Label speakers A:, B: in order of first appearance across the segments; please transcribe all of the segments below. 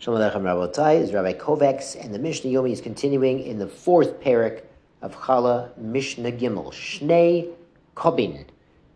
A: Shalom Aleichem Rabotai is Rabbi Kovacs, and the Mishnah Yomi is continuing in the fourth parak of Chala Mishnah Gimel. Shnei Kobin,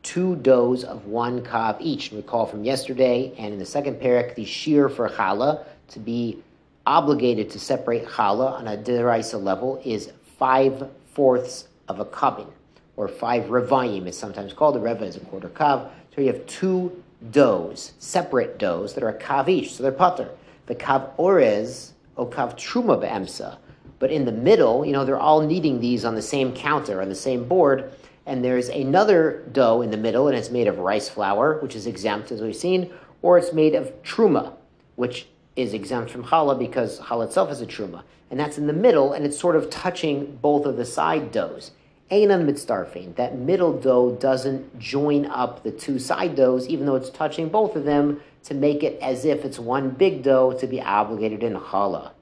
A: two doughs of one kav each. Recall from yesterday, and in the second parak, the shiur for Chala to be obligated to separate Chala on a deraisa level is five fourths of a kabin, or five revayim, it's sometimes called. A reva is a quarter kav. So you have two doughs, separate doughs that are a kav each, so they're putter. The kav orez or kav truma be'emsa. But in the middle, you know, they're all kneading these on the same counter, on the same board, and there's another dough in the middle, and it's made of rice flour, which is exempt, as we've seen, or it's made of truma, which is exempt from challah because challah itself is a truma. And that's in the middle, and it's sort of touching both of the side doughs. Einan mitzdarfin, that middle dough doesn't join up the two side doughs, even though it's touching both of them to make it as if it's one big dough to be obligated in challah.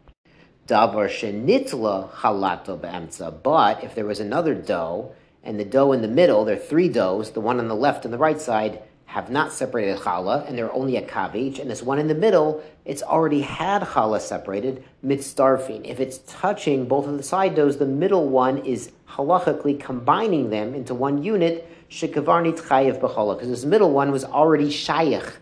A: Davar shenitla halato be'emtza. But if there was another dough, and the dough in the middle, there are three doughs, the one on the left and the right side, have not separated challah, and they're only a kav each, and this one in the middle, it's already had challah separated, mitzdarfin. If it's touching both of the side doughs, the middle one is halachically combining them into one unit, shekavarnit chayev b'challah, because this middle one was already shayach,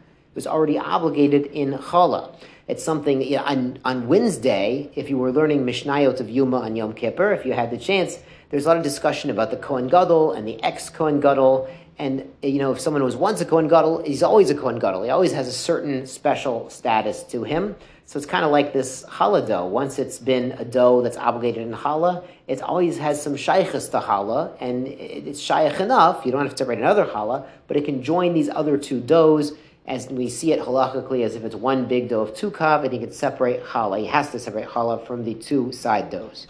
A: was already obligated in challah. It's something you know, on, on Wednesday, if you were learning Mishnayot of Yuma on Yom Kippur, if you had the chance, there's a lot of discussion about the Kohen Gadol and the ex Kohen Gadol and you know, if someone was once a Kohen Gadol, he's always a Kohen Gadol. He always has a certain special status to him. So it's kind of like this challah dough. Once it's been a dough that's obligated in challah, it always has some shaykhs to challah, and it's shaykh enough. You don't have to separate another challah, but it can join these other two doughs as we see it halachically as if it's one big dough of two kav, and he can separate challah. He has to separate challah from the two side doughs.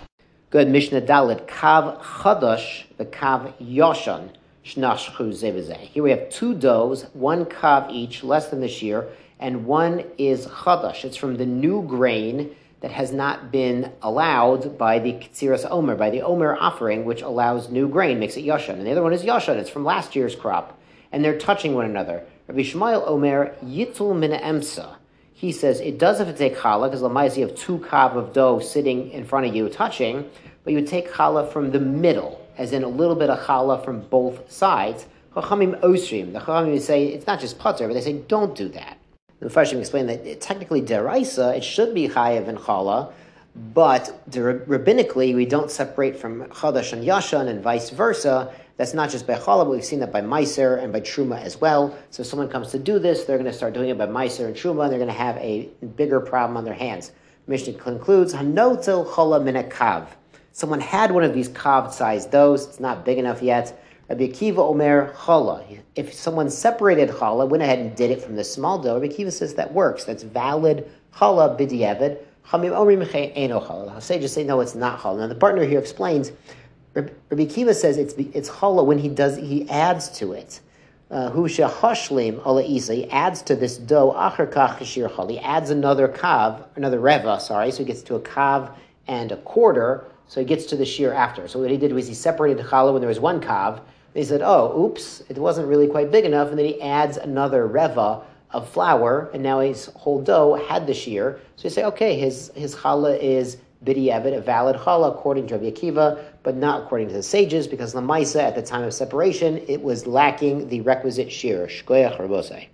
A: Good Mishnah Dalet kav chadash the kav yoshan. Shnash chuzevizeh. Here we have two doughs, one kav each, less than the shiur, and one is chadash. It's from the new grain that has not been allowed by the Ketziras Omer, by the Omer offering, which allows new grain, makes it Yashan. And the other one is Yashan, it's from last year's crop. And they're touching one another. Rabbi Yishmael Omer, Yitul Min Emsa. He says it does have to take challah, because Lamais you have two kav of dough sitting in front of you touching, but you would take challah from the middle as in a little bit of challah from both sides. Chachamim osrim. The Chachamim say it's not just putter, but they say don't do that. The Mepharshim explain that it, technically deraisa, it should be chayav and challah, but rabbinically we don't separate from chadash and yashan and vice versa. That's not just by challah, but we've seen that by meiser and by truma as well. So if someone comes to do this, they're going to start doing it by meiser and truma, and they're going to have a bigger problem on their hands. Mishnah concludes, hanotel challah minakav someone had one of these kav-sized doughs, it's not big enough yet. Rabbi Akiva Omer challah. If someone separated challah, went ahead and did it from the small dough, Rabbi Akiva says that works. That's valid challah b'diavad. Challah. Sages say no, it's not challah. Now the partner here explains. Rabbi Akiva says it's it's challah when he does he adds to it. Uh, Hu shehashlim ala isa. He adds to this dough acher kach He adds another kav, another reva. Sorry, so he gets to a kav and a quarter so he gets to the shiur after. So what he did was he separated the challah when there was one kav. He said, oh, oops, it wasn't really quite big enough. And then he adds another reva of flour, and now his whole dough had the shiur. So you say, okay, his, his challah is b'di'evet, a valid challah according to Rabbi Akiva, but not according to the sages, because the Maisa at the time of separation, it was lacking the requisite shear. Shkoyach Rabosai.